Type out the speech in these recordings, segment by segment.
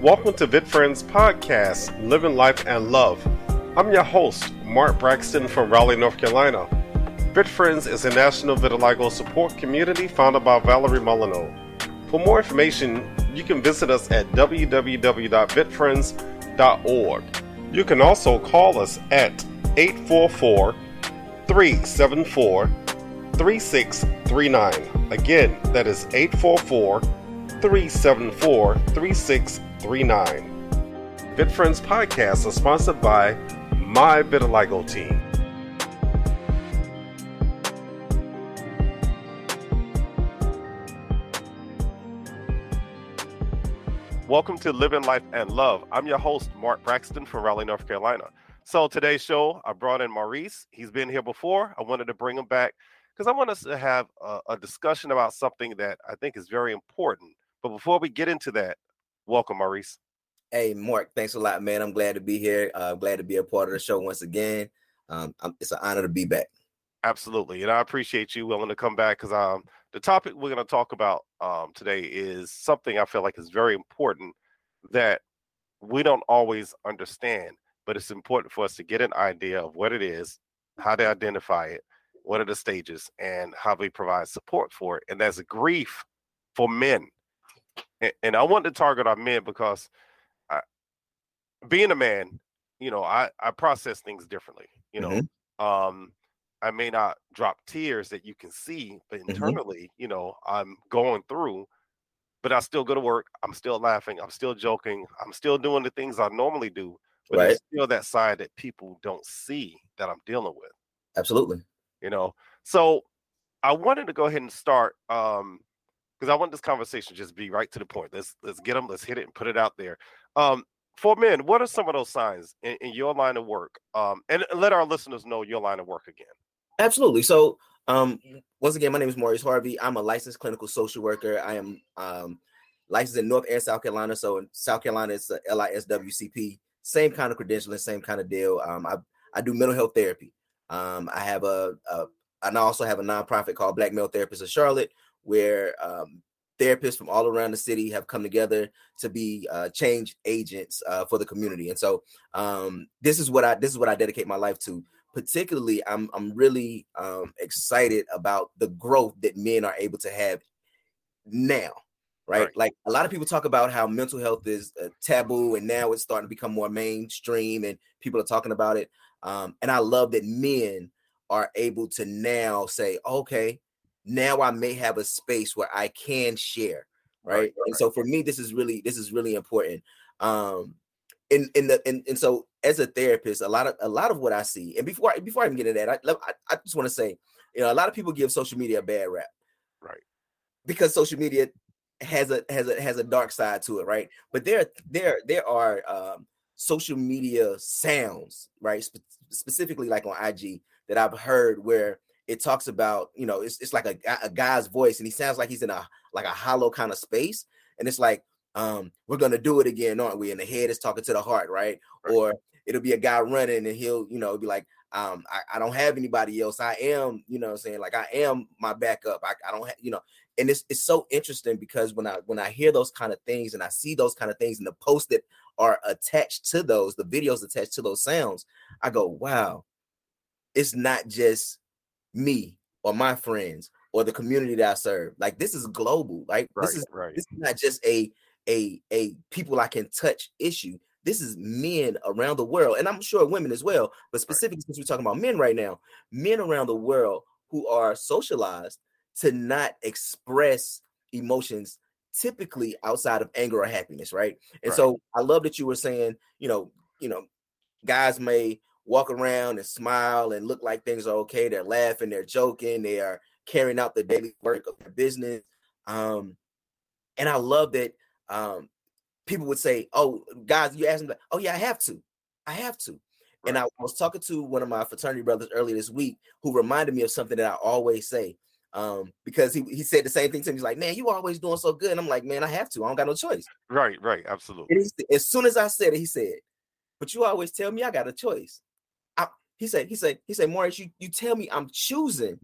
Welcome to VitFriends Podcast, Living Life and Love. I'm your host, Mark Braxton from Raleigh, North Carolina. VitFriends is a national vitiligo support community founded by Valerie Molyneux. For more information, you can visit us at www.vitfriends.org. You can also call us at 844 374 3639. Again, that is 844 374 3639. VitFriends podcasts are sponsored by My Vitiligo Team. Welcome to Living Life and Love. I'm your host, Mark Braxton from Raleigh, North Carolina. So today's show, I brought in Maurice. He's been here before. I wanted to bring him back because I want us to have a, a, discussion about something that I think is very important. But before we get into that, welcome, Maurice. Hey, Mark, thanks a lot, man. I'm glad to be here. Uh, glad to be a part of the show once again. Um, it's an honor to be back. Absolutely, and I appreciate you willing to come back because um, the topic we're going to talk about um, today is something I feel like is very important that we don't always understand but it's important for us to get an idea of what it is, how to identify it, what are the stages, and how we provide support for it. And that's grief for men. And, and I want to target our men because I, being a man, you know, I, I process things differently. You know, mm-hmm. um, I may not drop tears that you can see, but mm-hmm. internally, mm-hmm. you know, I'm going through, but I still go to work. I'm still laughing. I'm still joking. I'm still doing the things I normally do but right. there's still that side that people don't see that I'm dealing with. Absolutely. You know, so I wanted to go ahead and start um because I want this conversation just be right to the point. Let's let's get them, let's hit it and put it out there. Um, for men, what are some of those signs in, in your line of work? Um, and, let our listeners know your line of work again. Absolutely. So, um, once again, my name is Maurice Harvey. I'm a licensed clinical social worker. I am um, licensed in North and South Carolina. So in South Carolina, it's a LISWCP same kind of credentialing, same kind of deal. Um, I I do mental health therapy. Um, I have a, a and I also have a nonprofit called Black Male Therapists of Charlotte, where um, therapists from all around the city have come together to be uh, change agents uh, for the community. And so um, this is what I this is what I dedicate my life to. Particularly, I'm I'm really um, excited about the growth that men are able to have now right? right? Like a lot of people talk about how mental health is a taboo, and now it's starting to become more mainstream, and people are talking about it. Um, and I love that men are able to now say, okay, now I may have a space where I can share, right? right and so for me, this is really this is really important. Um, in in the and, and so as a therapist, a lot of a lot of what I see, and before I, before I even get into that, I, I, I just want to say, you know, a lot of people give social media a bad rap, right? Because social media has a has a has a dark side to it, right? But there there there are um, social media sounds, right? Spe- specifically like on IG that I've heard where it talks about, you know, it's it's like a, a guy's voice and he sounds like he's in a like a hollow kind of space, and it's like um we're gonna do it again, aren't we? And the head is talking to the heart, right? right. Or it'll be a guy running and he'll, you know, be like, um, I, I don't have anybody else. I am, you know I'm saying? Like I am my backup. I, I don't have, you know, and it's it's so interesting because when I when I hear those kind of things and I see those kind of things and the posts that are attached to those, the videos attached to those sounds, I go, wow, it's not just me or my friends or the community that I serve. Like this is global. Like right, this is right. this is not just a a a people I can touch issue. This is men around the world, and I'm sure women as well. But specifically, right. since we're talking about men right now, men around the world who are socialized to not express emotions typically outside of anger or happiness, right? And so I love that you were saying, you know, you know, guys may walk around and smile and look like things are okay. They're laughing, they're joking, they are carrying out the daily work of their business. Um, and I love that um people would say, Oh, guys, you ask them, oh yeah, I have to. I have to. Right. And I was talking to one of my fraternity brothers earlier this week who reminded me of something that I always say um, because he, he said the same thing to me. He's like, man, you always doing so good. And I'm like, man, I have to. I don't got no choice. Right, right, absolutely. as soon as I said it, he said, but you always tell me I got a choice. He said, he said, he said, Maurice, you, you tell me I'm choosing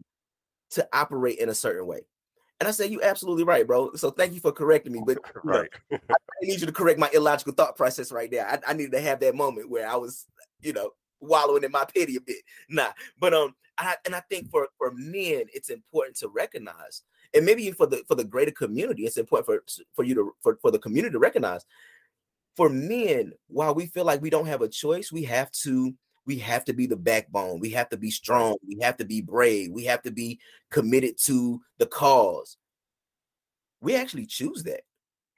to operate in a certain way. And I said, "You absolutely right, bro. So thank you for correcting me. But right, know, I need you to correct my illogical thought process right there. I, I needed to have that moment where I was, you know, wallowing in my pity a bit. Nah, but um, I and I think for for men, it's important to recognize, and maybe for the for the greater community, it's important for for you to for, for the community to recognize. For men, while we feel like we don't have a choice, we have to we have to be the backbone. We have to be strong. We have to be brave. We have to be committed to the cause. We actually choose that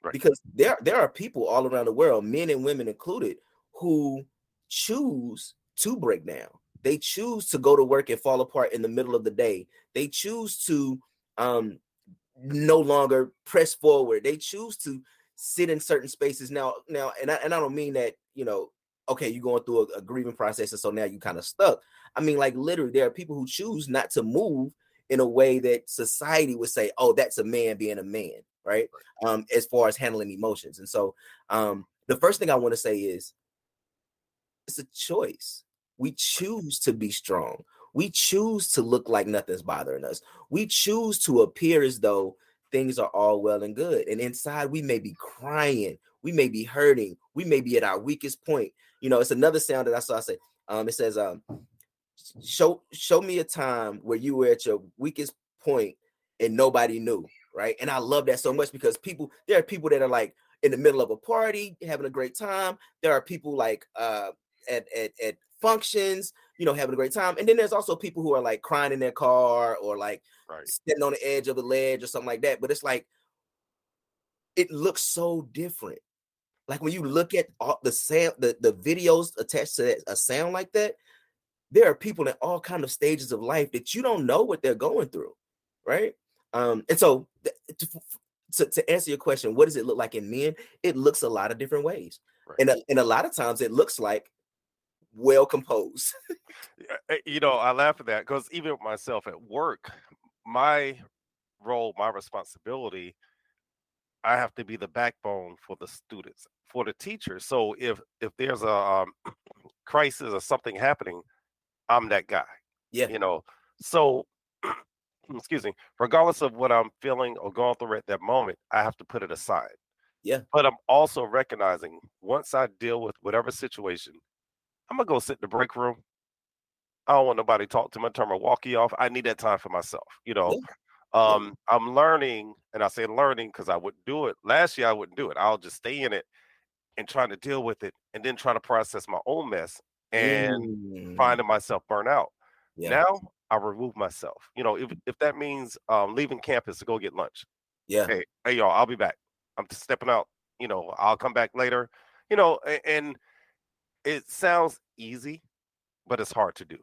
right. because there there are people all around the world, men and women included, who choose to break down. They choose to go to work and fall apart in the middle of the day. They choose to um, no longer press forward. They choose to sit in certain spaces now. Now, and I, and I don't mean that you know, okay, you're going through a, a grieving process, and so now you kind of stuck. I mean, like literally, there are people who choose not to move in a way that society would say, "Oh, that's a man being a man," right? Um, as far as handling emotions, and so um, the first thing I want to say is, it's a choice. We choose to be strong. We choose to look like nothing's bothering us. We choose to appear as though things are all well and good. And inside, we may be crying. We may be hurting. We may be at our weakest point. You know, it's another sound that I saw. I say, um, it says, um, show show me a time where you were at your weakest point and nobody knew, right? And I love that so much because people, there are people that are like in the middle of a party, having a great time. There are people like uh at at, at functions, you know, having a great time. And then there's also people who are like crying in their car or like right. sitting on the edge of the ledge or something like that. But it's like it looks so different. Like when you look at all the sound, the, the videos attached to a sound like that, there are people in all kind of stages of life that you don't know what they're going through, right? Um, and so to, to, to answer your question, what does it look like in men? It looks a lot of different ways, right. and a, and a lot of times it looks like well composed. Eh, you know, I laugh at that because even myself at work, my role, my responsibility, I have to be the backbone for the students, for the teachers. So if if there's a um, crisis or something happening, I'm that guy. Yeah, you know. So excuse me, regardless of what I'm feeling or going through at that moment, I have to put it aside. Yeah. But I'm also recognizing once I deal with whatever situation, I'm gonna go sit in the break room. I don't want nobody to talk to me, turn my walkie off. I need that time for myself, you know. Yeah. Um, I'm learning, and I say learning because I wouldn't do it. Last year I wouldn't do it. I'll just stay in it and trying to deal with it and then trying to process my own mess and mm. finding myself burnt out. Yeah. Now I remove myself. You know, if if that means um, leaving campus to go get lunch. Yeah. Hey, hey y'all, I'll be back. I'm stepping out. You know, I'll come back later. You know, and, and it sounds easy, but it's hard to do.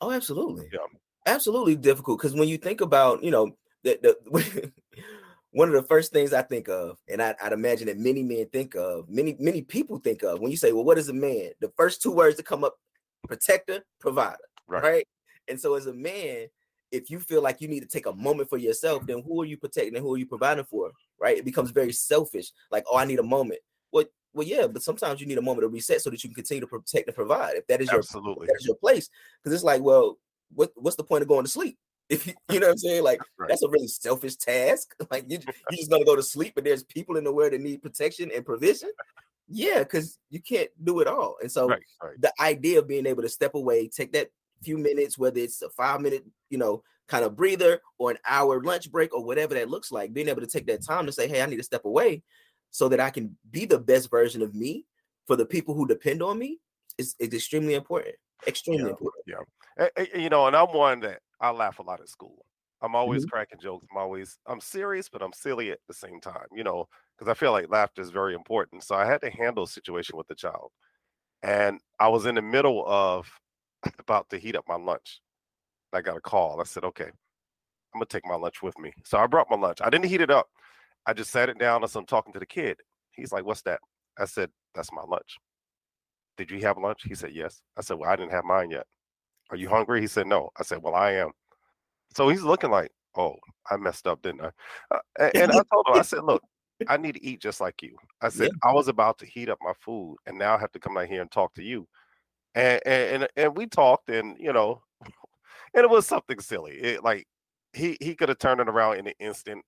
Oh, absolutely. Yeah. Absolutely difficult because when you think about, you know, the, the one of the first things I think of, and I, would imagine that many men think of, many many people think of, when you say, "Well, what is a man?" The first two words that come up: protector, provider. Right. right? And so, as a man, if you feel like you need to take a moment for yourself, then who are you protecting and who are you providing for? Right? It becomes very selfish. Like, oh, I need a moment. Well, well, yeah, but sometimes you need a moment to reset so that you can continue to protect and provide. If that is your absolutely that is your place, because it's like, well, what what's the point of going to sleep? If you, you know what I'm saying, like right. that's a really selfish task. Like you you just gonna go to sleep, but there's people in the world that need protection and provision. Yeah, because you can't do it all. And so right, right. the idea of being able to step away, take that few minutes, whether it's a five minute, you know, kind of breather or an hour lunch break or whatever that looks like, being able to take that time to say, Hey, I need to step away so that I can be the best version of me for the people who depend on me is, is extremely important. Extremely yeah, important. Yeah. You know, and I'm one that I laugh a lot at school. I'm always mm-hmm. cracking jokes. I'm always I'm serious, but I'm silly at the same time, you know, because I feel like laughter is very important. So I had to handle a situation with the child. And I was in the middle of about to heat up my lunch. I got a call. I said, okay, I'm gonna take my lunch with me. So I brought my lunch. I didn't heat it up. I just sat it down as I'm talking to the kid. He's like, What's that? I said, That's my lunch. Did you have lunch? He said, Yes. I said, Well, I didn't have mine yet. Are you hungry? He said, No. I said, Well, I am. So he's looking like, Oh, I messed up, didn't I? Uh, and, and I told him, I said, Look, I need to eat just like you. I said, yeah. I was about to heat up my food and now I have to come out here and talk to you. And and and, and we talked and you know, and it was something silly. It like he he could have turned it around in an instant.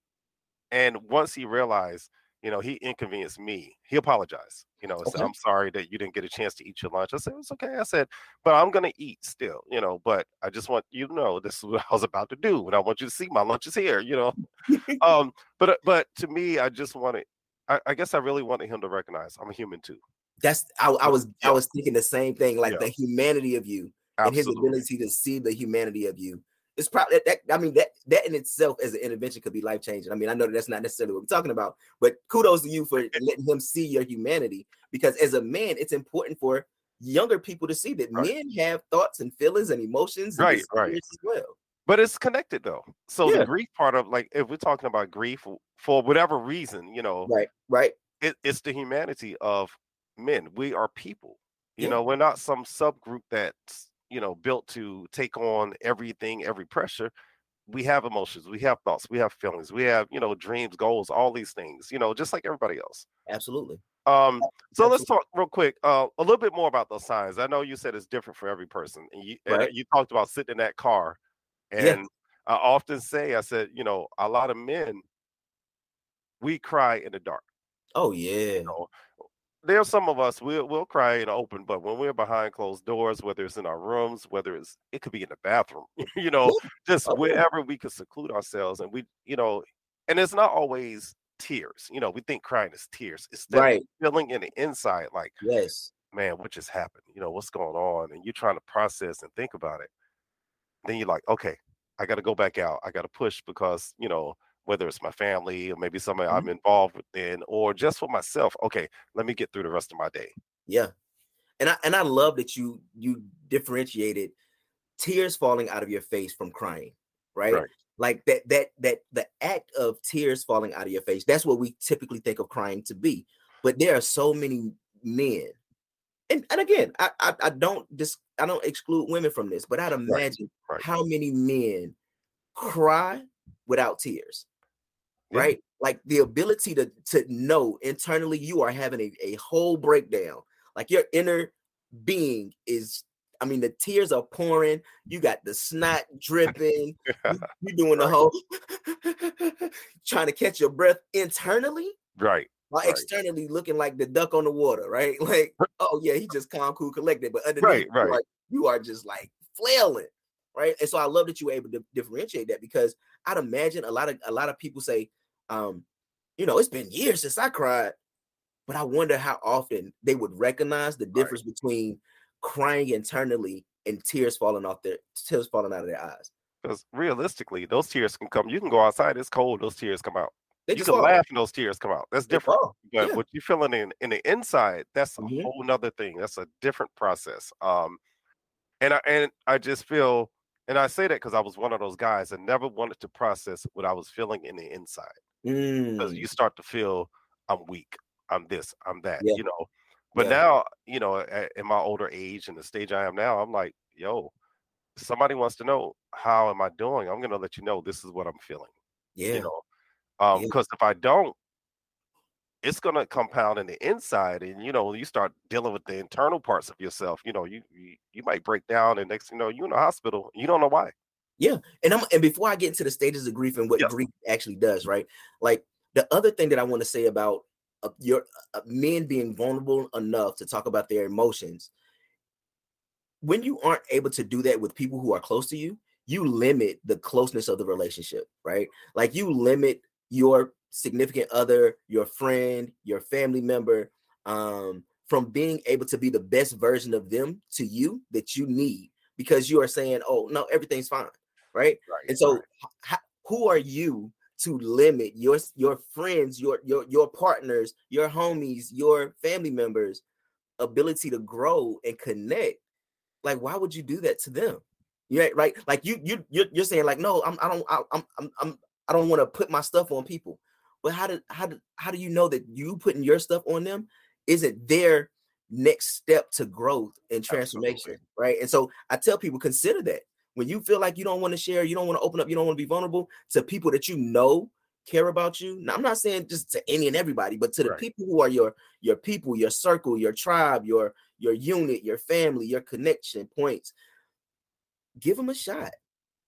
And once he realized, you know, he inconvenienced me, he apologized. You know, okay. said, I'm sorry that you didn't get a chance to eat your lunch. I said, It's okay. I said, but I'm gonna eat still, you know, but I just want you to know this is what I was about to do. And I want you to see my lunch is here, you know. um, but but to me, I just wanted I, I guess I really wanted him to recognize I'm a human too. That's I, I was I was thinking the same thing, like yeah. the humanity of you Absolutely. and his ability to see the humanity of you. It's probably that, I mean that that in itself as an intervention could be life changing. I mean, I know that that's not necessarily what we're talking about, but kudos to you for letting him see your humanity. Because as a man, it's important for younger people to see that right. men have thoughts and feelings and emotions, and right, right, as well. But it's connected though. So yeah. the grief part of like if we're talking about grief for whatever reason, you know, right, right, it, it's the humanity of men. We are people. You yeah. know, we're not some subgroup that's you know built to take on everything, every pressure. We have emotions, we have thoughts, we have feelings, we have you know dreams, goals, all these things. You know, just like everybody else. Absolutely. Um, so Absolutely. let's talk real quick, uh, a little bit more about those signs. I know you said it's different for every person, and you, right. and you talked about sitting in that car, and yeah. I often say, I said, you know, a lot of men, we cry in the dark. Oh yeah. You know, there's some of us we'll we'll cry in open, but when we're behind closed doors, whether it's in our rooms, whether it's it could be in the bathroom, you know, just oh, wherever we could seclude ourselves, and we, you know, and it's not always tears. You know, we think crying is tears. It's that right. feeling in the inside, like yes, man, what just happened? You know, what's going on? And you're trying to process and think about it. Then you're like, okay, I got to go back out. I got to push because you know whether it's my family or maybe somebody mm-hmm. I'm involved with in, or just for myself. Okay, let me get through the rest of my day. Yeah. And I and I love that you you differentiated tears falling out of your face from crying, right? right? Like that that that the act of tears falling out of your face, that's what we typically think of crying to be. But there are so many men. And, and again, I, I, I don't just I don't exclude women from this, but I'd imagine right. Right. how many men cry without tears yeah. right? Like the ability to to know internally you are having a, a whole breakdown. Like your inner being is, I mean, the tears are pouring. You got the snot dripping. you, are doing the whole trying to catch your breath internally. Right. While right. externally looking like the duck on the water, right? Like, oh yeah, he just calm, cool, collected. But underneath, right, right. You, are, you are just like flailing right? And so I love that you were able to differentiate that because I'd imagine a lot of a lot of people say, um, you know, it's been years since I cried, but I wonder how often they would recognize the difference right. between crying internally and tears falling off their tears falling out of their eyes. Because realistically, those tears can come. You can go outside; it's cold. Those tears come out. They you can fall. laugh and those tears come out. That's different. But yeah. what you're feeling in in the inside, that's a mm-hmm. whole nother thing. That's a different process. Um, and I and I just feel, and I say that because I was one of those guys that never wanted to process what I was feeling in the inside mm. because you start to feel I'm weak, I'm this, I'm that, yeah. you know. But yeah. now, you know, at, in my older age and the stage I am now, I'm like, yo, somebody wants to know how am I doing? I'm gonna let you know this is what I'm feeling. Yeah. You know, um, because yeah. if I don't, it's gonna compound in the inside, and you know, you start dealing with the internal parts of yourself. You know, you you, you might break down, and next you know, you're in the hospital. You don't know why. Yeah, and I'm and before I get into the stages of grief and what grief actually does, right? Like the other thing that I want to say about uh, your uh, men being vulnerable enough to talk about their emotions, when you aren't able to do that with people who are close to you, you limit the closeness of the relationship, right? Like you limit your significant other, your friend, your family member, um, from being able to be the best version of them to you that you need because you are saying, "Oh no, everything's fine." Right? right and so, right. who are you to limit your your friends, your your your partners, your homies, your family members' ability to grow and connect? Like, why would you do that to them? Yeah, right. Like you you you're, you're saying like, no, I'm I don't I, I'm I'm I'm I don't want to put my stuff on people. But how do how do how do you know that you putting your stuff on them isn't their next step to growth and transformation, Absolutely. right? And so I tell people consider that when you feel like you don't want to share, you don't want to open up, you don't want to be vulnerable to people that you know care about you. Now, I'm not saying just to any and everybody, but to the right. people who are your your people, your circle, your tribe, your your unit, your family, your connection points. Give them a shot,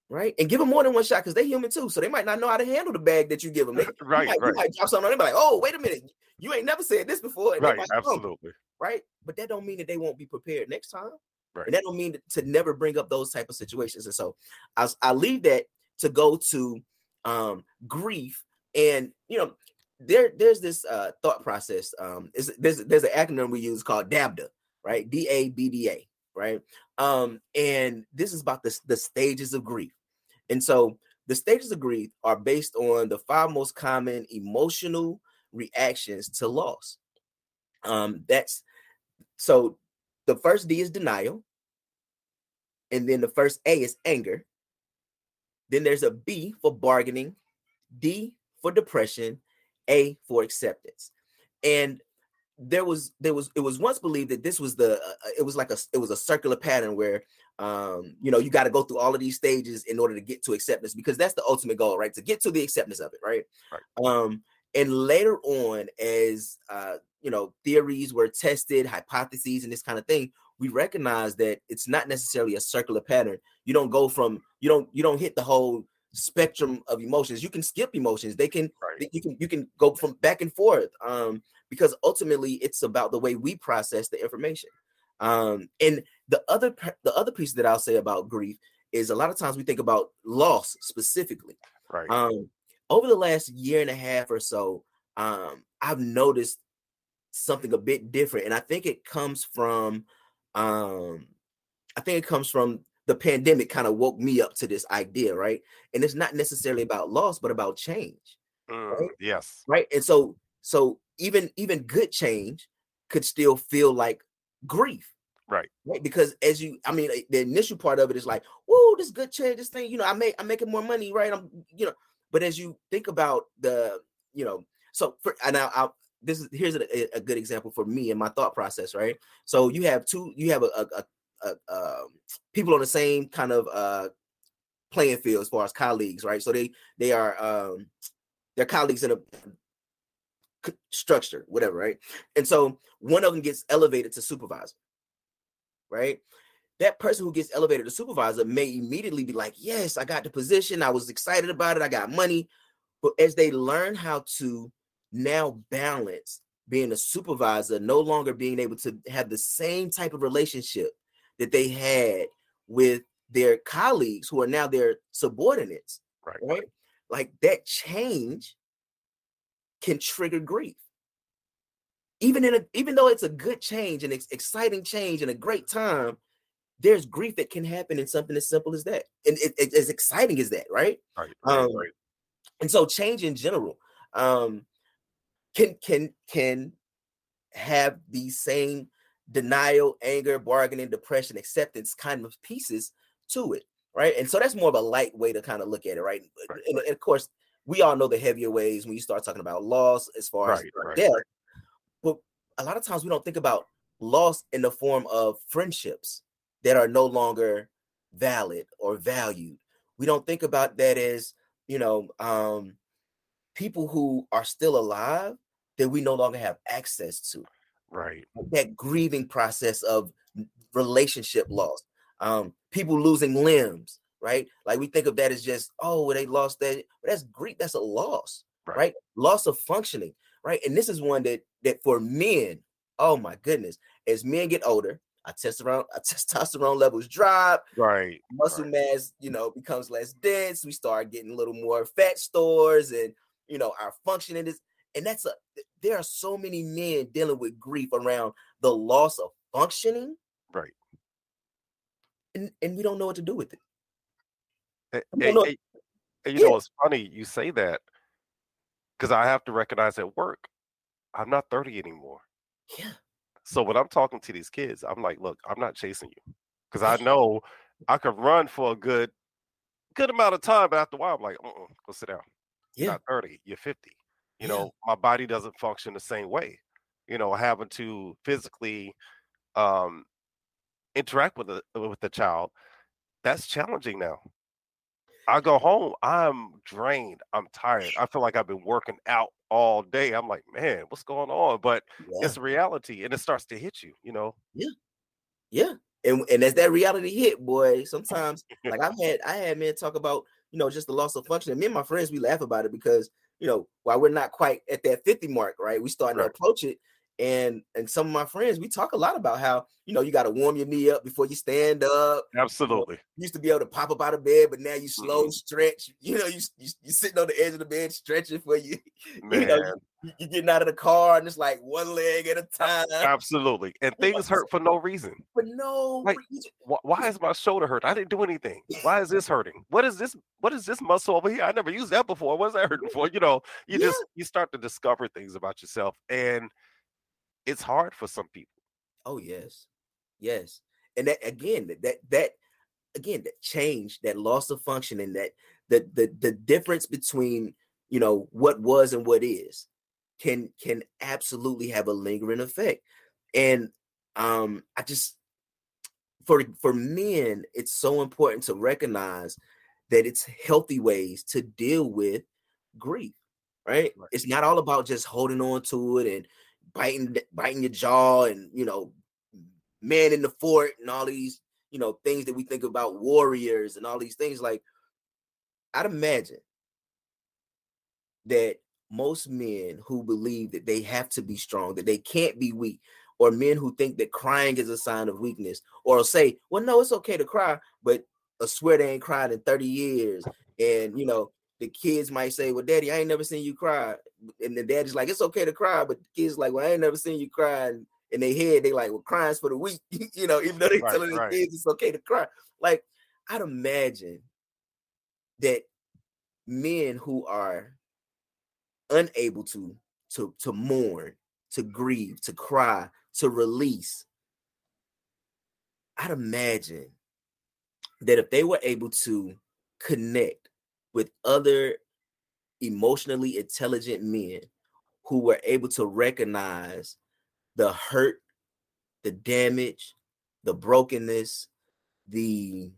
right? And give them more than one shot because they're human too. So they might not know how to handle the bag that you give them. They, right, you might, right. You might drop something on them, like, oh, wait a minute, you ain't never said this before. right, absolutely. right? But that don't mean that they won't be prepared next time. Right. And that don't mean to never bring up those type of situations. And so I, I leave that to go to um, grief. And you know, there there's this uh, thought process. Um, there's there's an acronym we use called DABDA, right? D A B D A, right? Um, and this is about the the stages of grief. And so the stages of grief are based on the five most common emotional reactions to loss. Um, that's so the first D is denial, and then the first A is anger. Then there's a B for bargaining, D for depression, A for acceptance. And there was there was it was once believed that this was the uh, it was like a it was a circular pattern where um you know you got to go through all of these stages in order to get to acceptance because that's the ultimate goal right to get to the acceptance of it right, right. um and later on as uh you know theories were tested hypotheses and this kind of thing we recognize that it's not necessarily a circular pattern. You don't go from you don't you don't hit the whole spectrum of emotions. You can skip emotions. They can right. you can you can go from back and forth um because ultimately it's about the way we process the information. Um and the other the other piece that i'll say about grief is a lot of times we think about loss specifically. Right. Um over the last year and a half or so um i've noticed something a bit different and i think it comes from um i think it comes from the pandemic kind of woke me up to this idea right? And it's not necessarily about loss but about change mm, right? yes. Right? And so so even even good change could still feel like grief right. right? Because as you i mean the initial part of it is like whoa this good change this thing you know i make i'm making more money right? I'm you know but as you think about the you know so for and I, I this is here's a, a, good example for me and my thought process right? So you have two you have a, a, a, a people on the same kind of uh playing field as far as colleagues right? So they they are um they're colleagues in a structure whatever right? And so one of them gets elevated to supervisor right that person who gets elevated to supervisor may immediately be like yes i got the position i was excited about it i got money but as they learn how to now balance being a supervisor, no longer being able to have the same type of relationship that they had with their colleagues who are now their subordinates. Right. Right. Like that change can trigger grief. Even in a even though it's a good change and ex- exciting change and a great time, there's grief that can happen in something as simple as that. And it, it, as exciting as that, right? Right. Um, right. And so change in general. Um, can can can have the same denial, anger, bargaining, depression, acceptance kind of pieces to it, right? And so that's more of a light way to kind of look at it, right? right and, and, of course, we all know the heavier ways when you start talking about loss as far right, as right, death. right. But a lot of times we don't think about loss in the form of friendships that are no longer valid or valued. We don't think about that as, you know, um, people who are still alive that we no longer have access to. Right. That grieving process of relationship loss. Um, people losing limbs, right? Like we think of that as just, oh, they lost that. But that's grief. That's a loss, right. right? Loss of functioning, right? And this is one that that for men, oh my goodness, as men get older, our testosterone, our testosterone levels drop. Right. Muscle right. mass, you know, becomes less dense. We start getting a little more fat stores and you know our functioning is and that's a there are so many men dealing with grief around the loss of functioning right and, and we don't know what to do with it hey, hey, hey, hey, you yeah. know it's funny you say that because i have to recognize at work i'm not 30 anymore yeah so when i'm talking to these kids i'm like look i'm not chasing you. Because i know i could run for a good good amount of time but after a while i'm like uh-uh, go sit down. Yeah. not 30 you're 50 you Yeah. know my body doesn't function the same way. You know having to physically um interact with the with the child that's challenging now i go home i'm drained i'm tired i feel like i've been working out all day i'm like man what's going on but yeah it's reality and it starts to hit you you know yeah yeah, and and as that reality hit, boy, sometimes like I've had I had men talk about you know just the loss of function, and me and my friends we laugh about it because you know while we're not quite at that fifty mark, right? We starting right. to approach it, and and some of my friends we talk a lot about how you know you got to warm your knee up before you stand up absolutely. you, used to be able to pop up out of bed but now you slow mm-hmm. stretch you know you, you you sitting on the edge of the bed stretching for you Man. you know you, you getting out of the car and it's like one leg at a time. absolutely and things hurt for no reason. for no like, reason. why is my shoulder hurt? I didn't do anything. Why is this hurting? What is this what is this muscle over here? I never used that before. What's that hurting for? You know you yeah. just you start to discover things about yourself and it's hard for some people. Oh yes, yes, and that again, that that again, that change, that loss of function, and that the the the difference between you know what was and what is can can absolutely have a lingering effect. And um, I just for for men, it's so important to recognize that it's healthy ways to deal with grief. Right? right? It's not all about just holding on to it and biting biting your jaw and you know man in the fort and all these you know things that we think about warriors and all these things like i'd imagine that most men who believe that they have to be strong that they can't be weak or men who think that crying is a sign of weakness or say well no it's okay to cry but I swear they ain't cried in 30 years and you know the kids might say, "Well, Daddy, I ain't never seen you cry," and the daddy's like, "It's okay to cry," but the kids like, "Well, I ain't never seen you cry." And in their head, they like, "Well, crying's for the weak," you know, even though they're right, telling their right. kids it's okay to cry. Like, I'd imagine that men who are unable to to to mourn, to grieve, to cry, to release, I'd imagine that if they were able to connect with other emotionally intelligent men who were able to recognize the hurt, the damage, the brokenness, the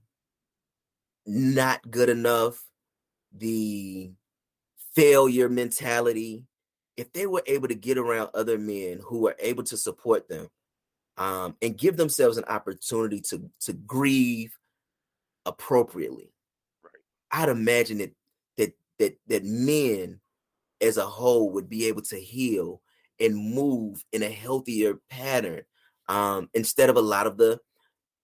not good enough, the failure mentality. If they were able to get around other men who were able to support them um, and give themselves an opportunity to, to grieve appropriately, I'd imagine that that that that men as a whole would be able to heal and move in a healthier pattern um, instead of a lot of the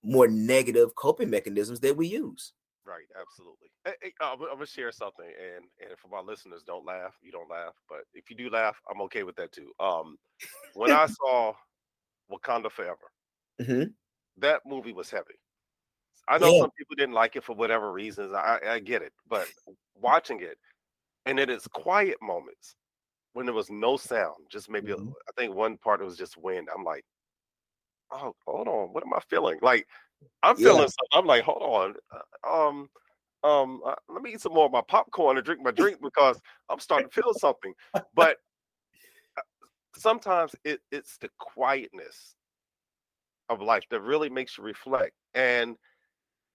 more negative coping mechanisms that we use. Right, absolutely. Hey, hey, uh, I'm, gonna share something, and and for my listeners, don't laugh. You don't laugh, but if you do laugh, I'm okay with that too. Um, when I saw Wakanda Forever, mm-hmm. that movie was heavy. I know yeah. some people didn't like it for whatever reasons. I, I get it, but watching it, and it is quiet moments when there was no sound, just maybe mm-hmm. I think one part it was just wind. I'm like, oh, hold on, what am I feeling? Like I'm feeling something. I'm like, hold on, uh, um, um, uh, let me eat some more of my popcorn and drink my drink because I'm starting to feel something. But uh, sometimes it, it's the quietness of life that really makes you reflect and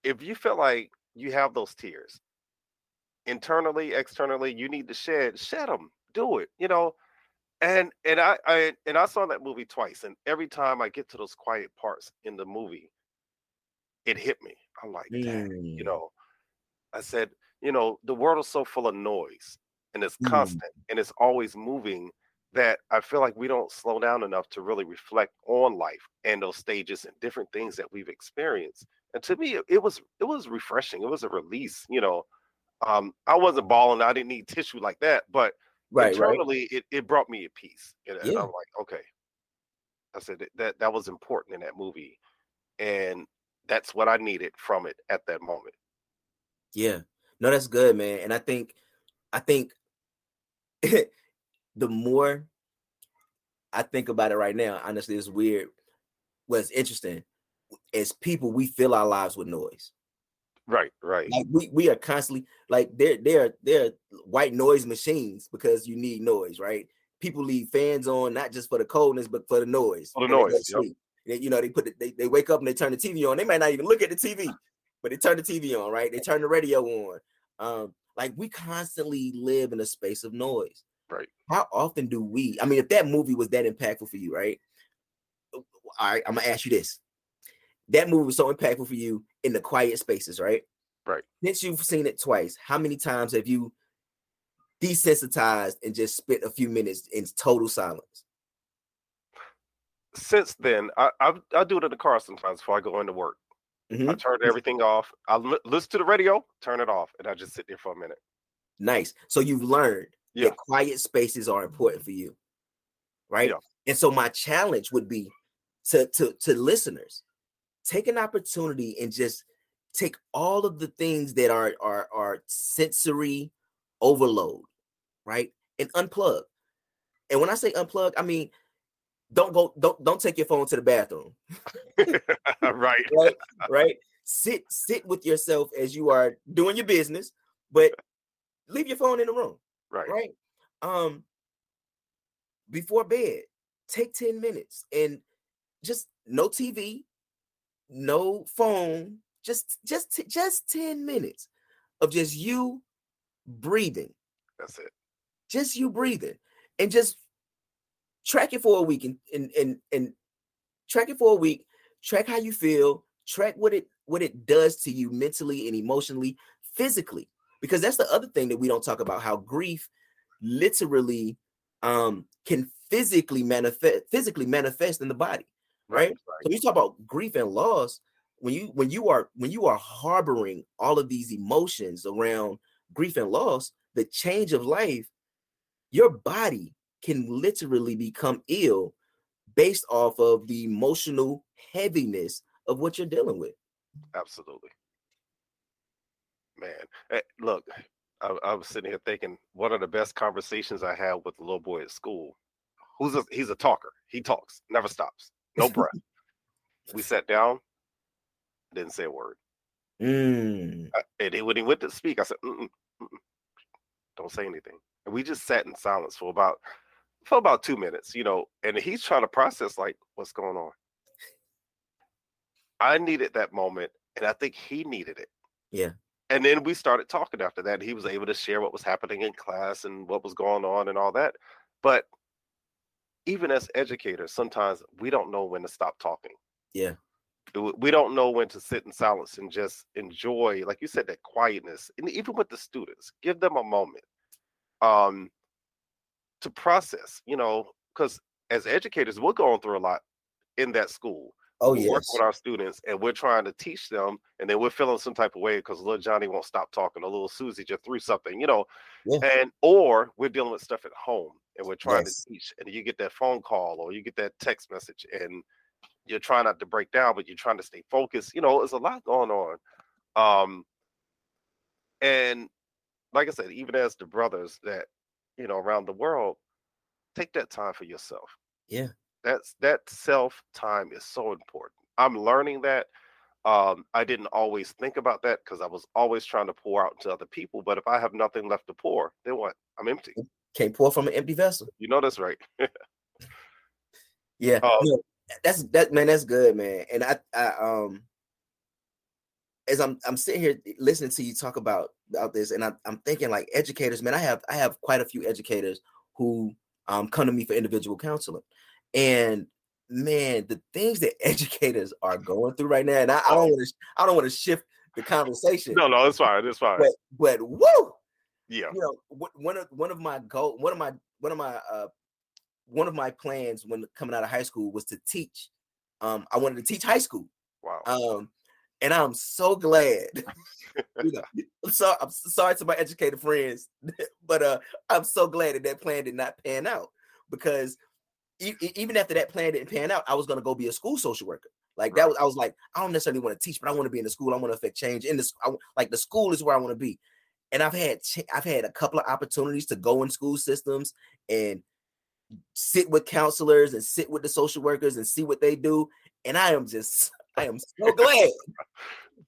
if you feel like you have those tears internally, externally, you need to shed, shed them, do it, you know. And and I, I and I saw that movie twice, and every time I get to those quiet parts in the movie, it hit me. I'm like, mm. you know, I said, you know, the world is so full of noise and it's mm. constant and it's always moving that I feel like we don't slow down enough to really reflect on life and those stages and different things that we've experienced and to me, it, was it was refreshing. It was a release. You know, um, I wasn't bawling. I didn't need tissue like that, but right, internally, right. it it brought me a peace. And, yeah. and I'm like, okay. I said that that was important in that movie, and that's what I needed from it at that moment. Yeah, no, that's good, man. And I think, I think, the more I think about it right now, honestly, it's weird. What's interesting as people, we fill our lives with noise. Right, right. Like we, we are constantly like they're they're they're white noise machines because you need noise, right? People leave fans on not just for the coldness, but for the noise. For the noise. Yep. They, you know, they put it, they, they wake up and they turn the TV on. They might not even look at the TV, but they turn the TV on, right? They turn the radio on. Um, like we constantly live in a space of noise. Right. How often do we? I mean, if that movie was that impactful for you, right? All right, I'm gonna ask you this: that movie was so impactful for you in the quiet spaces, right? Right. Since you've seen it twice, how many times have you desensitized and just spent a few minutes in total silence? Since then, I I, I do it in the car sometimes before I go into work. Mhm. I turn everything off. I listen to the radio, turn it off, and I just sit there for a minute. Nice. So you've learned Yeah. that quiet spaces are important for you, right? Yeah. And so my challenge would be to to to listeners, take an opportunity and just take all of the things that are are are sensory overload, right? And unplug. And when I say unplug, I mean don't go don't don't take your phone to the bathroom right. right right sit sit with yourself as you are doing your business but leave your phone in the room Right. right um before bed take 10 minutes and just no tv no phone just just just 10 minutes of just you breathing That's it. just you breathing and just track it for a week and and and, and track it for a week track how you feel track what it what it does to you mentally and emotionally physically because that's the other thing that we don't talk about how grief literally um can physically manifest physically manifest in the body right so you talk about grief and loss when you when you are when you are harboring all of these emotions around grief and loss the change of life your body can literally become ill based off of the emotional heaviness of what you're dealing with Absolutely. Man, eh, look, I, I was sitting here thinking one of the best conversations I had with the little boy at school. Who's a, he's a talker. He talks, never stops, no breath. we sat down, didn't say a word. Mm, I- And then when he went to speak, I said, Mm-mm, mm-mm, "Don't say anything." And we just sat in silence for about for about two minutes, you know. And he's trying to process like what's going on. I needed that moment, and I think he needed it. Yeah. And then we started talking after that. He was able to share what was happening in class and what was going on and all that. But even as educators, sometimes we don't know when to stop talking. Yeah. We don't know when to sit in silence and just enjoy like you said that quietness and even with the students give them a moment um to process you know because as educators we're going through a lot in that school. Oh we work with our students and we're trying to teach them and then we're feeling some type of way because little johnny won't stop talking or little susie just threw something you know Yeah. and or we're dealing with stuff at home and we're trying Yes. to teach and you get that phone call or you get that text message and you're trying not to break down but you're trying to stay focused you know there's a lot going on. Um and like i said even as the brothers that you know around the world take that time for yourself. Yeah. that's that self time is so important. I'm learning that. Um i didn't always think about that because i was always trying to pour out to other people but if i have nothing left to pour then what? I'm empty can't pour from an empty vessel you know that's right Yeah, Um, no, that's that man. That's good, man. And I, I um, as I'm I'm sitting here listening to you talk about about this, and I'm I'm thinking like educators, man. I have I have quite a few educators who um come to me for individual counseling, and man, the things that educators are going through right now, and I, I don't want to I don't want to shift the conversation. no no it's fine it's fine but but woo, yeah. You know one of one of my goal one of my one of my uh one of my plans when coming out of high school was to teach um i wanted to teach high school wow. um and i'm so glad you know i'm sorry i'm sorry to my educated friends but uh i'm so glad that that plan did not pan out because e- even after that plan didn't pan out i was going to go be a school social worker. Like that was i was like i don't necessarily want to teach but i want to be in the school. I want to affect change in this like the school is where i want to be and I've had I've had a couple of opportunities to go in school systems and sit with counselors and sit with the social workers and see what they do. And I am just I am so glad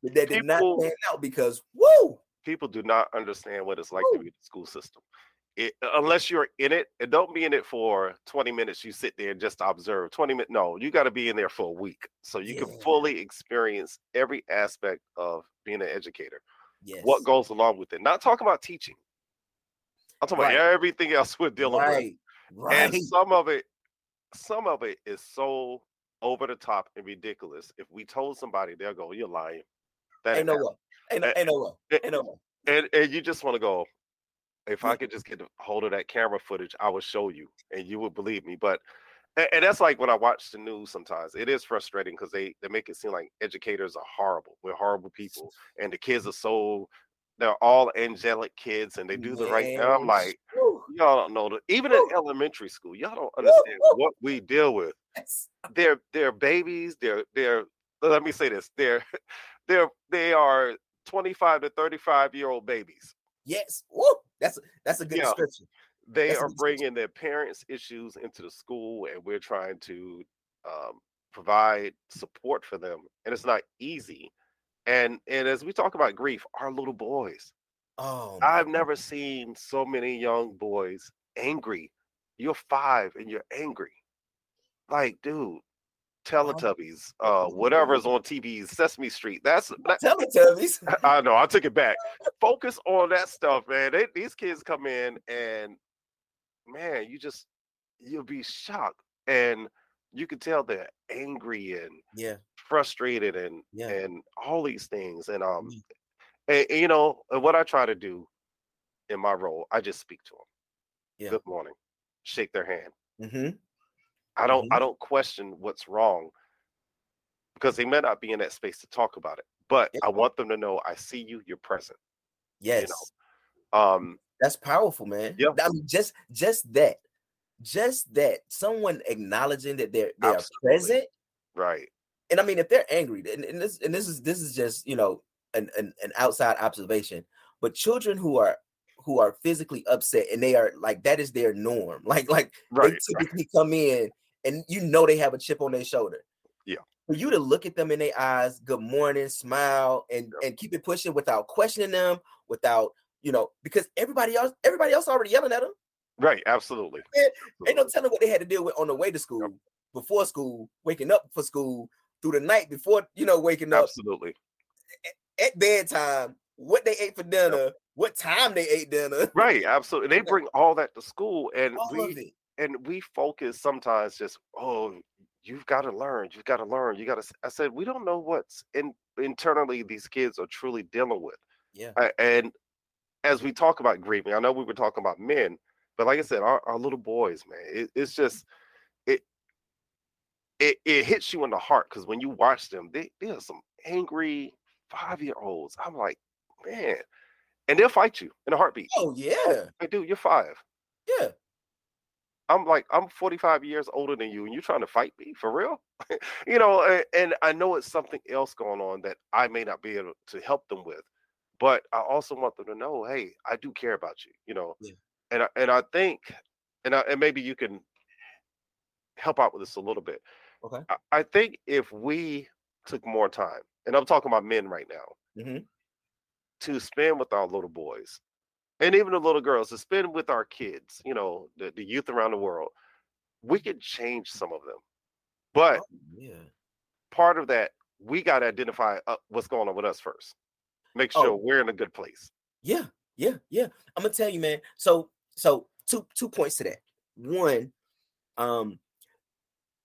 that that did not pan out because woo, people do not understand what it's like to be in the school system. It, unless you're in it, and don't be in it for 20 minutes. You sit there and just observe. 20 minutes. No, you got to be in there for a week so you can fully experience every aspect of being an educator. Yes, What goes along with it? Not talking about teaching. I'm talking Right. about everything else we're dealing with. right, right, And some of it, some of it is so over the top and ridiculous. If we told somebody, they'll go, "You're lying." That ain't no way. Ain't, no, ain't no way. Ain't no way. And, and you just want to go. If. I could just get a hold of that camera footage, I would show you, and you would believe me. But and, and that's like when I watch the news. Sometimes it is frustrating because they they make it seem like educators are horrible. We're horrible people, and the kids are so they're all angelic kids and they do the right thing. I'm like, y'all don't know that even in elementary school, y'all don't understand what we deal with. They're they're babies, they're they're let me say this, they're they're they are 25 to 35 year old babies. Yes. Woo! That's a, that's a good yeah. description. They that's are bringing their parents' issues into the school, and we're trying to um, provide support for them. And it's not easy and and as we talk about grief, our little boys. Oh, I've never seen so many young boys angry. You're five and you're angry. Like, dude, Teletubbies, uh, whatever's on TV, Sesame Street. That's that, Teletubbies. I know. I took it back. Focus on that stuff, man. They, these kids come in and, man, you just you'll be shocked, and you can tell they're angry and yeah frustrated and yeah. and all these things and um mm. and, and, you know what i try to do in my role i just speak to them yeah. good morning shake their hand mm-hmm. i don't mm-hmm. i don't question what's wrong because they may not be in that space to talk about it but yeah. i want them to know i see you you're present yes you know? um that's powerful man. Yeah I mean, just just that just that someone acknowledging that they're they are present right. and i mean if they're angry and, and this and this is this is just you know an, an, an outside observation but children who are who are physically upset and they are like that is their norm. Like like right, they typically right. come in and you know they have a chip on their shoulder. Yeah. For you to look at them in their eyes good morning smile and yeah. and keep it pushing without questioning them without you know because everybody else everybody else already yelling at them Right, absolutely. Ain't no telling what they had to deal with on the way to school, yep. before school, waking up for school, through the night before, you know, waking up. Absolutely. At bedtime, what they ate for dinner, yep. what time they ate dinner. Right, absolutely. They bring all that to school, and all we and we focus sometimes just oh, you've got to learn, you've got to learn, you got to. I said we don't know what's in internally these kids are truly dealing with. Yeah, and as we talk about grieving, I know we were talking about men but like I said, our, our little boys, man, it, it's just it it it hits you in the heart because when you watch them, they they are some angry five year olds. I'm like, man, and they'll fight you in a heartbeat. Oh yeah, hey, dude, you're five. Yeah. I'm like, I'm 45 years older than you, and you're trying to fight me for real? you know, and, and, I know it's something else going on that I may not be able to help them with, but I also want them to know, hey, I do care about you. You know, yeah and I, and I think, and I, and maybe you can help out with this a little bit. Okay. I, I think if we took more time, and I'm talking about men right now, mm-hmm. to spend with our little boys, and even the little girls, to spend with our kids, you know, the, the youth around the world, we could change some of them. But oh, yeah. part of that, we got to identify uh, what's going on with us first. Make sure oh. we're in a good place. Yeah, yeah, yeah. I'm gonna tell you, man. So so two two points to that. One, um,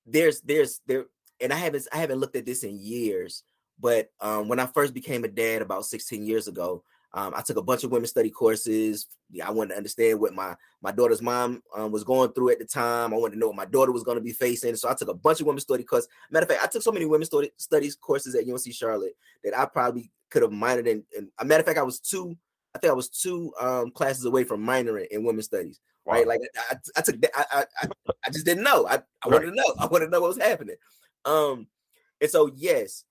there's there's there, and I haven't I haven't looked at this in years, but um, when I first became a dad about 16 years ago, um, I took a bunch of women's study courses. I wanted to understand what my my daughter's mom um, was going through at the time. I wanted to know what my daughter was going to be facing. So I took a bunch of women's study courses. Matter of fact, I took so many women's study, studies courses at UNC Charlotte that I probably could have minored in. And a matter of fact, I was two I think I was two um, classes away from minoring in women's studies. Wow. Right, like I, I took that. I, I, I just didn't know. I, I wanted to know. I wanted to know what was happening. Um, and so yes,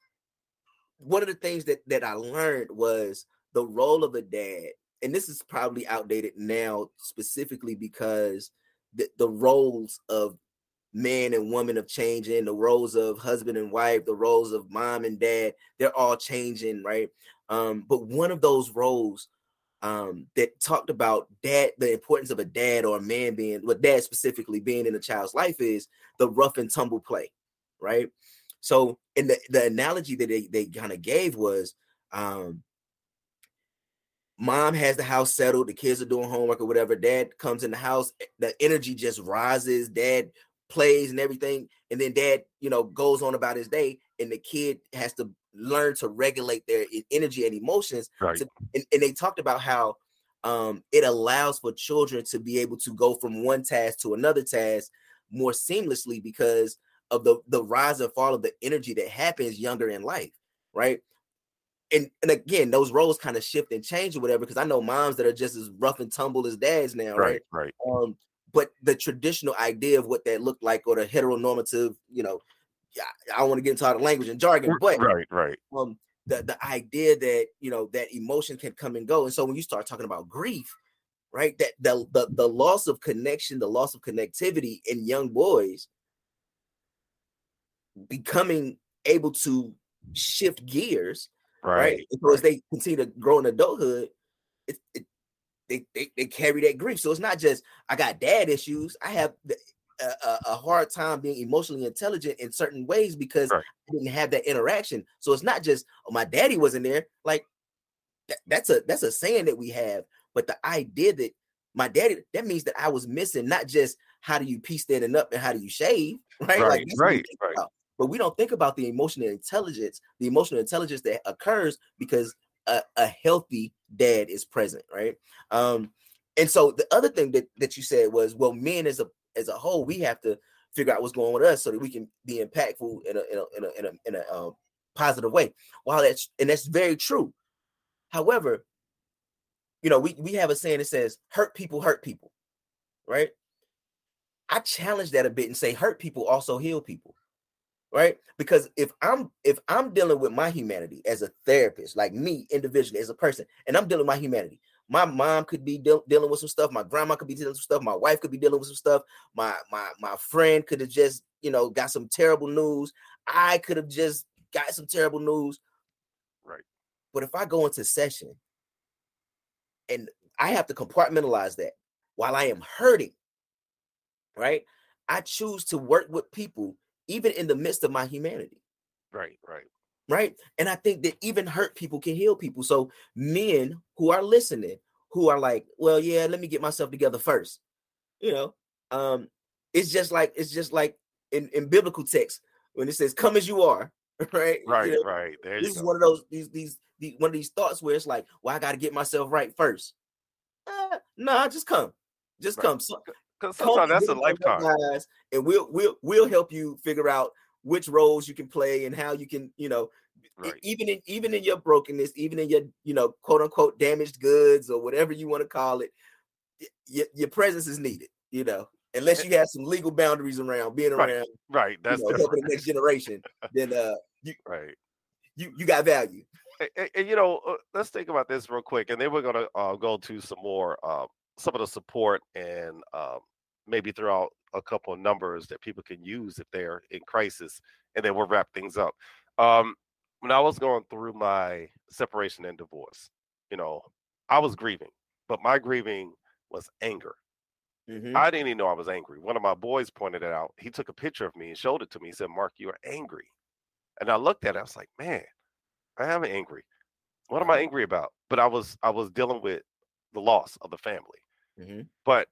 one of the things that that I learned was the role of a dad, and this is probably outdated now, specifically because the, the roles of man and woman of changing, the roles of husband and wife, the roles of mom and dad, they're all changing, right? Um, but one of those roles um, that talked about dad, the importance of a dad or a man being, what dad specifically being in a child's life is the rough and tumble play, right? So, and the, the analogy that they, they kind of gave was um, mom has the house settled, the kids are doing homework or whatever. Dad comes in the house, the energy just rises. Dad plays and everything, and then dad, you know, goes on about his day, and the kid has to learn to regulate their energy and emotions. Right. To, and, and they talked about how um, it allows for children to be able to go from one task to another task more seamlessly because of the the rise and fall of the energy that happens younger in life, right? And and again, those roles kind of shift and change or whatever. Because I know moms that are just as rough and tumble as dads now, right? Right. right. Um, but the traditional idea of what that looked like, or the heteronormative, you know, I don't want to get into all the language and jargon, but right, right. Um, the the idea that you know that emotion can come and go, and so when you start talking about grief, right, that the the, the loss of connection, the loss of connectivity in young boys becoming able to shift gears, right? right? So right. as they continue to grow in adulthood, it, it they, they, they carry that grief. So it's not just I got dad issues. I have a, a, hard time being emotionally intelligent in certain ways because right. I didn't have that interaction. So it's not just oh, my daddy wasn't there. Like that, that's a that's a saying that we have, but the idea that my daddy that means that I was missing not just how do you piece standing up and how do you shave, right? Right, like, right, right. About. But we don't think about the emotional intelligence, the emotional intelligence that occurs because a, a healthy dad is present, right? Um, and so the other thing that, that you said was, well, men as a as a whole, we have to figure out what's going on with us so that we can be impactful in a in a in a in a, in a um, positive way. While that's and that's very true. However, you know, we we have a saying that says hurt people hurt people, right? I challenge that a bit and say hurt people also heal people. Right? Because if I'm if I'm dealing with my humanity as a therapist, like me individually as a person, and I'm dealing with my humanity, my mom could be de- dealing with some stuff. My grandma could be dealing with some stuff. My wife could be dealing with some stuff. My my my friend could have just you know got some terrible news. I could have just got some terrible news. Right. But if I go into session and I have to compartmentalize that while I am hurting, right? I choose to work with people even in the midst of my humanity. Right, right right? And I think that even hurt people can heal people. So men who are listening, who are like, well, yeah, let me get myself together first. You know, um, it's just like it's just like in, in biblical text when it says, "Come as you are," right? Right, you know, right. There this is go. one of those these, these these one of these thoughts where it's like, well, I got to get myself right first. Uh, nah, just come, just right. come. So, because sometimes that's a lifetime, and we'll we'll we'll help you figure out which roles you can play and how you can, you know, right. even in even in your brokenness, even in your, you know, quote unquote damaged goods or whatever you want to call it, your, your presence is needed, you know. Unless you have some legal boundaries around being right. around, right? That's you know, helping the next generation. then, uh, you, right, you you got value. And, and, you know, uh, let's think about this real quick, and then we're gonna uh, go to some more, uh, some of the support and um, maybe throw out a couple of numbers that people can use if they're in crisis, and then we'll wrap things up. Um, when I was going through my separation and divorce, you know, I was grieving, but my grieving was anger. Mm-hmm. I didn't even know I was angry. One of my boys pointed it out. He took a picture of me and showed it to me. He said, Mark, you're angry. And I looked at it, I was like, man, I am angry. What am I angry about? But I was I was dealing with the loss of the family. Mm-hmm. But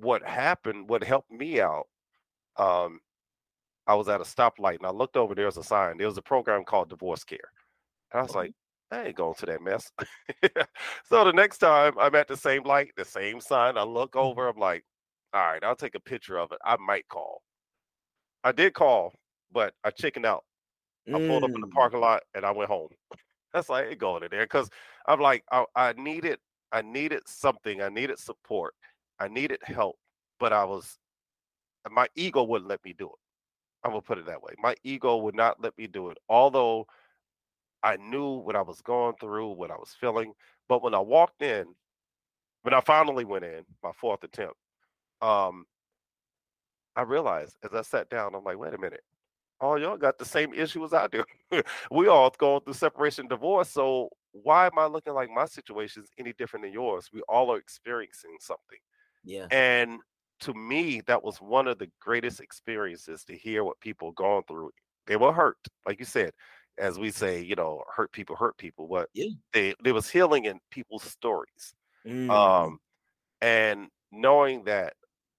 what happened, what helped me out, um, I was at a stoplight and I looked over, there was a sign. There was a program called Divorce Care. And I was like, I ain't going to that mess. so the next time I'm at the same light, the same sign, I look mm-hmm. over, I'm like, all right, I'll take a picture of it. I might call. I did call, but I chickened out. I pulled up in the mm. parking lot and I went home. That's like ain't going in there because I'm like I, I needed I needed something. I needed support. I needed help, but I was my ego wouldn't let me do it. I'm gonna put it that way. My ego would not let me do it, although I knew what I was going through, what I was feeling. But when I walked in, when I finally went in, my fourth attempt, um, I realized as I sat down, I'm like, wait a minute, all y'all got the same issue as I do. we all going through separation, divorce. So why am I looking like my situation is any different than yours? We all are experiencing something. Yeah. And to me, that was one of the greatest experiences to hear what people going through. They were hurt, like you said, as we say, you know, hurt people hurt people. But yeah. they there was healing in people's stories. Mm. Um, and knowing that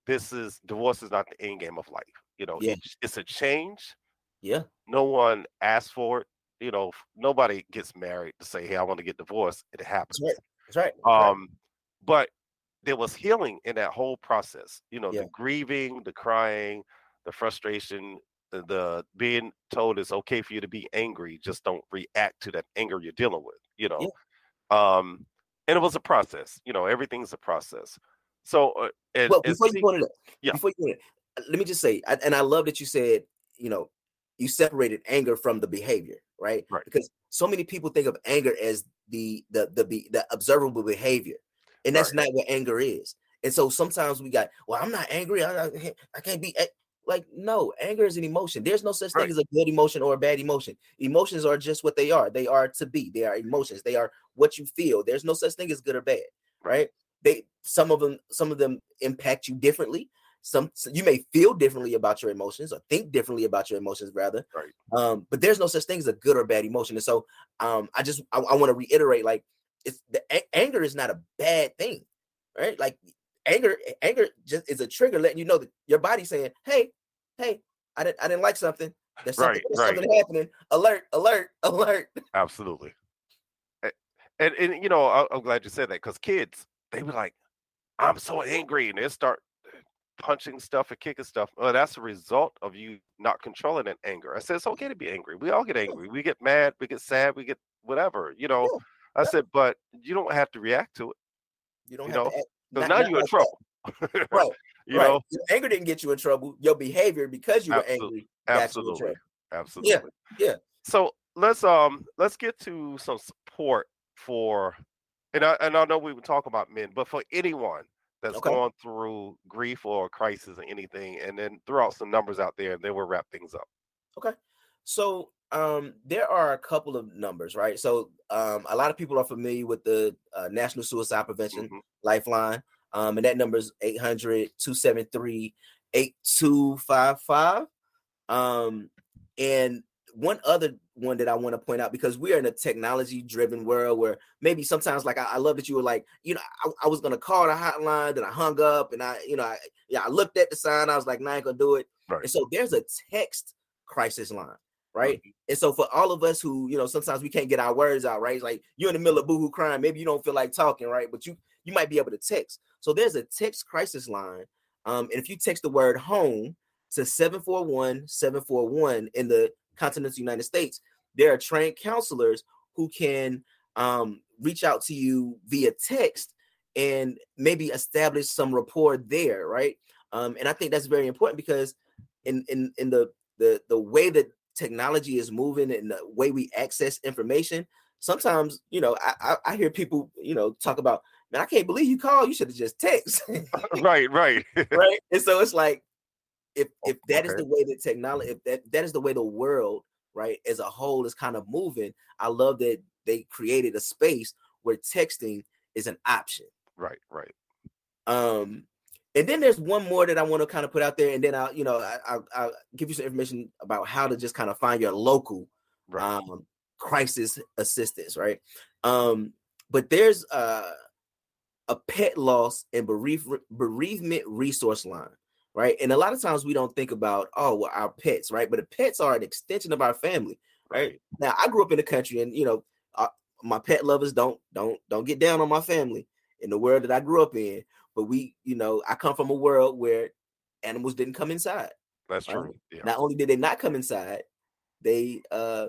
this is divorce is not the end game of life. You know, Yeah. it's, it's a change. Yeah. No one asked for it. You know, nobody gets married to say, "Hey, I want to get divorced." It happens. That's right. That's right. That's right. Um, but there was healing in that whole process. You know, Yeah. the grieving, the crying, the frustration, the, the being told it's okay for you to be angry. Just don't react to that anger you're dealing with. You know, um, and it was a process. You know, everything's a process. So, uh, and, well, before you it up, Yeah. before you put it, let me just say, I- and I love that you said, you know, you separated anger from the behavior, right? Right. Because so many people think of anger as the the the the observable behavior, and that's not what anger is. And so sometimes we got, well, I'm not angry. I, I, I can't be like, no, anger is an emotion. There's no such thing Right. as a good emotion or a bad emotion. Emotions are just what they are. They are to be. They are emotions. They are what you feel. There's no such thing as good or bad, right? They some of them some of them impact you differently. Some so you may feel differently about your emotions or think differently about your emotions rather. Right. Um, but there's no such thing as a good or bad emotion. And so um I just I, I want to reiterate like it's the a- anger is not a bad thing, right? Like anger anger just is a trigger letting you know that your body's saying, "Hey, hey, I didn't I didn't like something. There's something, Right, there's right. something happening. Alert, alert, alert." Absolutely. A- And, and you know, I, I'm glad you said that because kids, they be like, I'm so angry, and they start uh, punching stuff and kicking stuff. Well, that's a result of you not controlling that anger. I said it's okay to be angry. We all get angry. We get mad. We get sad. We get whatever. You know. Yeah, I said, but you don't have to react to it You don't You have know, to because now you're in like trouble. Right. you right. know. Your anger didn't get you in trouble. Your behavior because you were Absolute- angry got you in Absolutely. Absolutely. yeah. So let's um let's get to some support for and I and I know we were talking about men, but for anyone that's Okay. going through grief or crisis or anything, and then throw out some numbers out there and then we'll wrap things up. Okay. So um there are a couple of numbers, right? So um a lot of people are familiar with the uh, National Suicide Prevention Mhm. Lifeline. Um and that number is 800-273-8255. Um and one other one that I want to point out because we are in a technology driven world where maybe sometimes like I, I love that you were like, you know, I, I was gonna call the hotline, then I hung up and I, you know, I yeah, I looked at the sign, I was like, nah, I ain't gonna do it. Right. And so there's a text crisis line, right? And so for all of us who, you know, sometimes we can't get our words out, right? Like you're in the middle of boohoo crying, maybe you don't feel like talking, right? But you you might be able to text. So there's a text crisis line. Um, and if you text the word home to 741-741 in the continental United States, there are trained counselors who can um reach out to you via text and maybe establish some rapport there, right? Um, and I think that's very important because in in in the the the way that technology is moving and the way we access information, sometimes you know I I, I hear people you know talk about man I can't believe you called you should have just text right, right. right and so it's like if if that is Okay. the way that technology if that that is the way the world right as a whole is kind of moving I love that they created a space where texting is an option right, right. um, and then there's one more that I want to kind of put out there, and then I'll, you know, I, I'll, I'll give you some information about how to just kind of find your local Right. um, crisis assistance, right? Um, but there's uh, a pet loss and bereave, bereavement resource line, right? And a lot of times we don't think about, oh, well, our pets, right? But the pets are an extension of our family, right? Now, I grew up in the country, and you know, uh, my pet lovers don't don't don't get down on my family in the world that I grew up in. But we, you know, I come from a world where animals didn't come inside. That's right. true. Yeah. Not only did they not come inside, they uh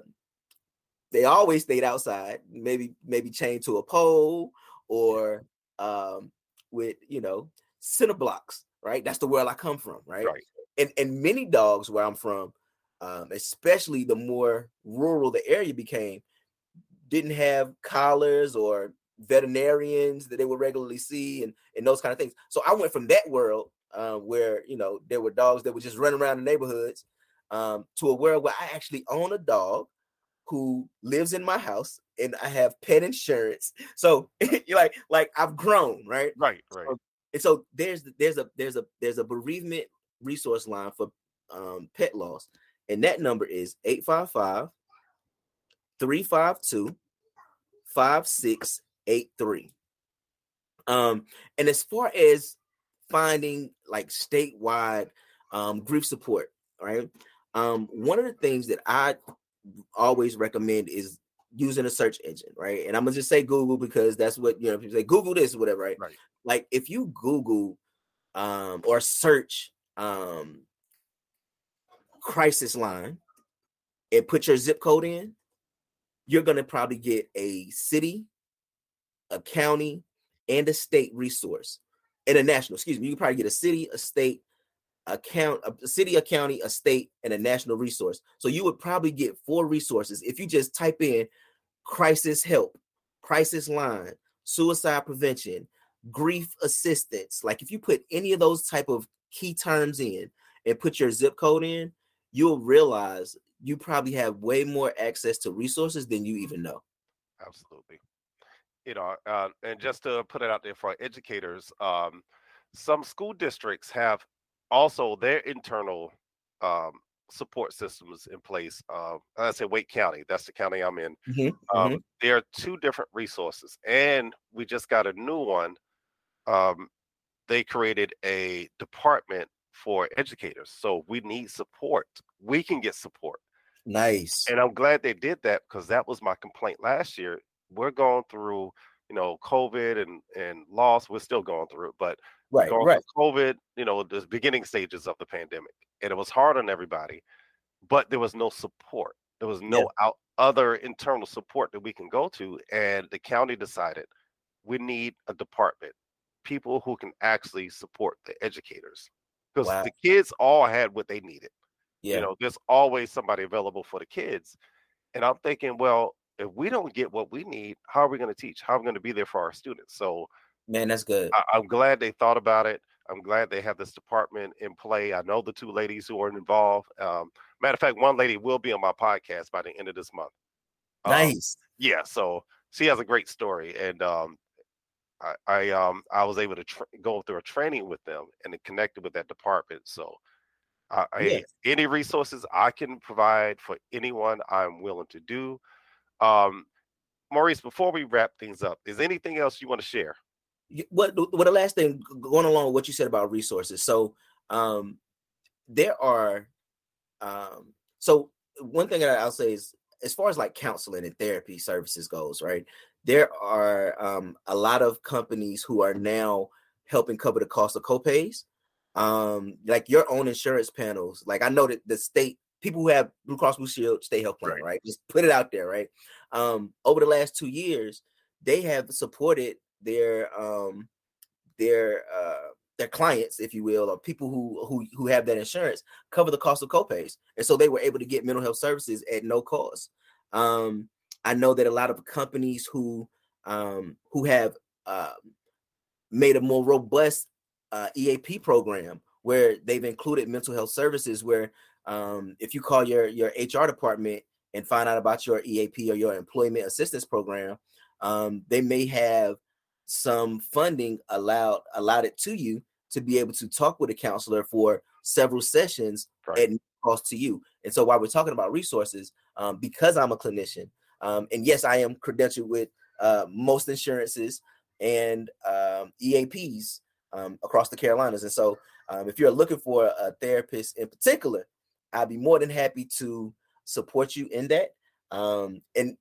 they always stayed outside, maybe maybe chained to a pole or um with you know cinder blocks, right? That's the world I come from, right? Right. And and many dogs where I'm from, um, especially the more rural the area became, didn't have collars or veterinarians that they would regularly see and and those kind of things. So I went from that world uh, where you know there were dogs that would just run around the neighborhoods um, to a world where I actually own a dog who lives in my house and I have pet insurance. So you're like like I've grown, right? Right, right. And so there's there's a there's a there's a bereavement resource line for um, pet loss, and that number is 855 352 5683. Um, and as far as finding like statewide um, grief support, right? Um, one of the things that I always recommend is using a search engine, right? And I'm gonna just say Google because that's what you know. People say Google this, or whatever, right? Right. Like if you Google um, or search um, crisis line and put your zip code in, you're gonna probably get a city, a county, and a state resource, and a national. Excuse me. You probably get a city, a state, a count, a city, a county, a state, and a national resource. So you would probably get four resources if you just type in crisis help, crisis line, suicide prevention, grief assistance. Like if you put any of those type of key terms in and put your zip code in, you'll realize you probably have way more access to resources than you even know. Absolutely. You know, uh, and just to put it out there for our educators, um, some school districts have also their internal um, support systems in place. Uh, I say Wake County, that's the county I'm in. Mm-hmm, Um, mm-hmm. There are two different resources, and we just got a new one. Um, they created a department for educators, so we need support. We can get support, Nice. and I'm glad they did that because that was my complaint last year. We're going through, you know, COVID and and loss. We're still going through it, but Right, going right. through COVID, you know, the beginning stages of the pandemic, and it was hard on everybody, but there was no support. There was no out other internal support that we can go to, and the county decided we need a department, people who can actually support the educators, because Wow. the kids all had what they needed. Yeah. You know, there's always somebody available for the kids, and I'm thinking, well, if we don't get what we need, how are we going to teach? How are we going to be there for our students? So Man, that's good. I, I'm glad they thought about it. I'm glad they have this department in play. I know the two ladies who are involved. Um, matter of fact, one lady will be on my podcast by the end of this month. Um, nice. yeah, so she has a great story, and um, I, I um I was able to tra- go through a training with them and connected with that department. So, I, I any resources I can provide for anyone, I'm willing to do. Um, Maurice, before we wrap things up, is anything else you want to share? What what the last thing going along with what you said about resources so um there are um so one thing that i'll say is as far as like counseling and therapy services goes right there are um a lot of companies who are now helping cover the cost of copays um like your own insurance panels like i know that the state people who have blue cross blue shield state health plan Right. right? Just put it out there right? Um over the last two years they have supported their um their uh their clients if you will or people who who who have that insurance cover the cost of copays. And so they were able to get mental health services at no cost. Um i know that a lot of companies who um who have uh, made a more robust uh, eap program where they've included mental health services where um if you call your your hr department and find out about your eap or your employment assistance program um they may have some funding allowed it to you to be able to talk with a counselor for several sessions Right. at no cost to you. And so while we're talking about resources, um, because I'm a clinician, um, and yes, I am credentialed with uh, most insurances and um, EAPs um, across the Carolinas. And so um, if you're looking for a therapist in particular, I'd be more than happy to support you in that. Um, and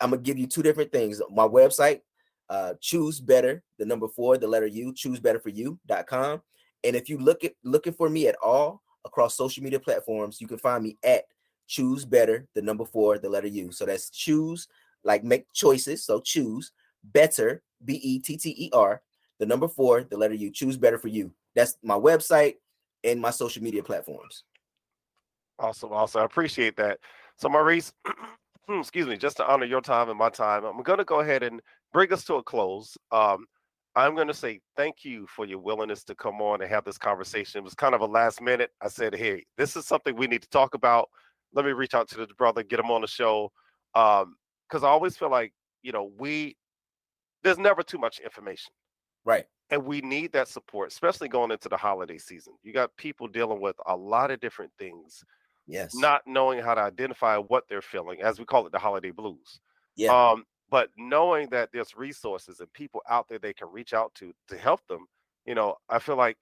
I'm gonna give you two different things. My website, uh, choose better, the number four, the letter U, choose better for you.com. And if you look at looking for me at all across social media platforms, you can find me at choose better, the number four, the letter U. So that's choose, like make choices. So choose better, B E T T E R, the number four, the letter U, choose better for you. That's my website and my social media platforms. Awesome, awesome. I appreciate that. So, Maurice, excuse me, just to honor your time and my time, I'm going to go ahead and bring us to a close. Um, I'm going to say thank you for your willingness to come on and have this conversation. It was kind of a last minute. I said, hey, this is something we need to talk about. Let me reach out to the brother, get him on the show. Um, because I always feel like, you know, we, there's never too much information Right. and we need that support, especially going into the holiday season. You got people dealing with a lot of different things Yes. not knowing how to identify what they're feeling, as we call it, the holiday blues. yeah. Um, but knowing that there's resources and people out there they can reach out to to help them, you know, I feel like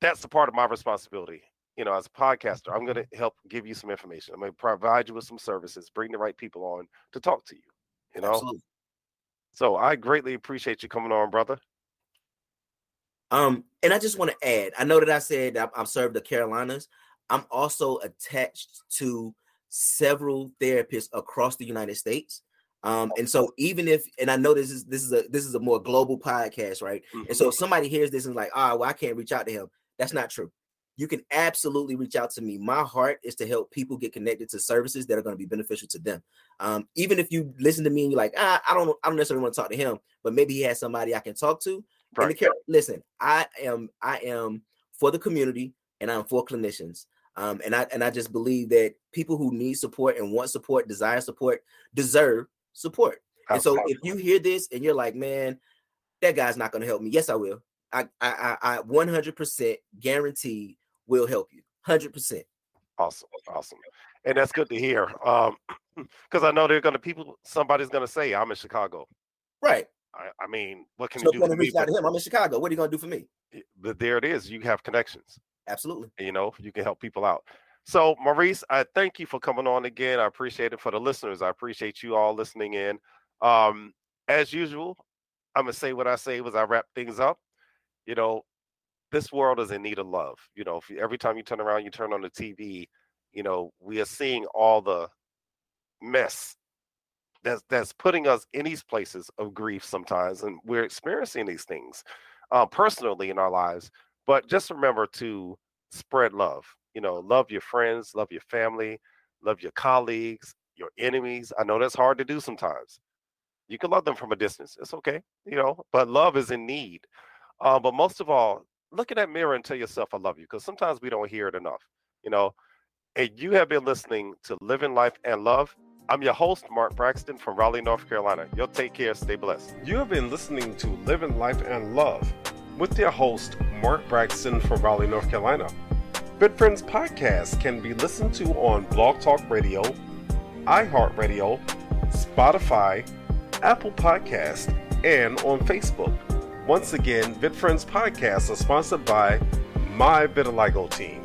that's a part of my responsibility. you know, as a podcaster, I'm going to help give you some information. I'm going to provide you with some services, bring the right people on to talk to you. You know, Absolutely. so I greatly appreciate you coming on, brother. Um, and I just want to add, I know that I said I've served the Carolinas. I'm also attached to several therapists across the United States. Um, and so even if and I know this is this is a this is a more global podcast, right? Mm-hmm. And so if somebody hears this and like, ah, oh, well, I can't reach out to him. That's not true. You can absolutely reach out to me. My heart is to help people get connected to services that are going to be beneficial to them. Um, even if you listen to me and you're like, ah, I don't, I don't necessarily want to talk to him, but maybe he has somebody I can talk to. Right. The, listen, I am, I am for the community and I'm for clinicians. Um, and I and I just believe that people who need support and want support, desire support, deserve support. And so if you hear this and you're like, man, that guy's not going to help me. Yes, I will. I I I 100% guarantee will help you. 100%. Awesome. Awesome. And that's good to hear. Um because I know they're going to people somebody's going to say I'm in Chicago. Right. I, I mean, what can so you do for me? Out to him. I'm in Chicago. What are you going to do for me? But there it is. You have connections. Absolutely. You know, you can help people out. So, Maurice, I thank you for coming on again. I appreciate it for the listeners. I appreciate you all listening in. Um, as usual, I'm gonna say what I say as I wrap things up. You know, this world is in need of love. You know, you, every time you turn around, you turn on the TV. You know, we are seeing all the mess that's that's putting us in these places of grief sometimes, and we're experiencing these things uh, personally in our lives. But just remember to spread love. You know, love your friends, love your family, love your colleagues, your enemies. I know that's hard to do sometimes. You can love them from a distance. It's okay, you know, but love is in need. Uh, but most of all, look in that mirror and tell yourself, I love you, because sometimes we don't hear it enough, you know. And you have been listening to Living Life and Love. I'm your host, Mark Braxton from Raleigh, North Carolina. You'll take care, stay blessed. You have been listening to Living Life and Love with your host, Mark Braxton from Raleigh, North Carolina. Good Friends podcast can be listened to on Blog Talk Radio, iHeartRadio, Spotify, Apple Podcast, and on Facebook. Once again, VidFriends podcasts are sponsored by my Vitiligo team.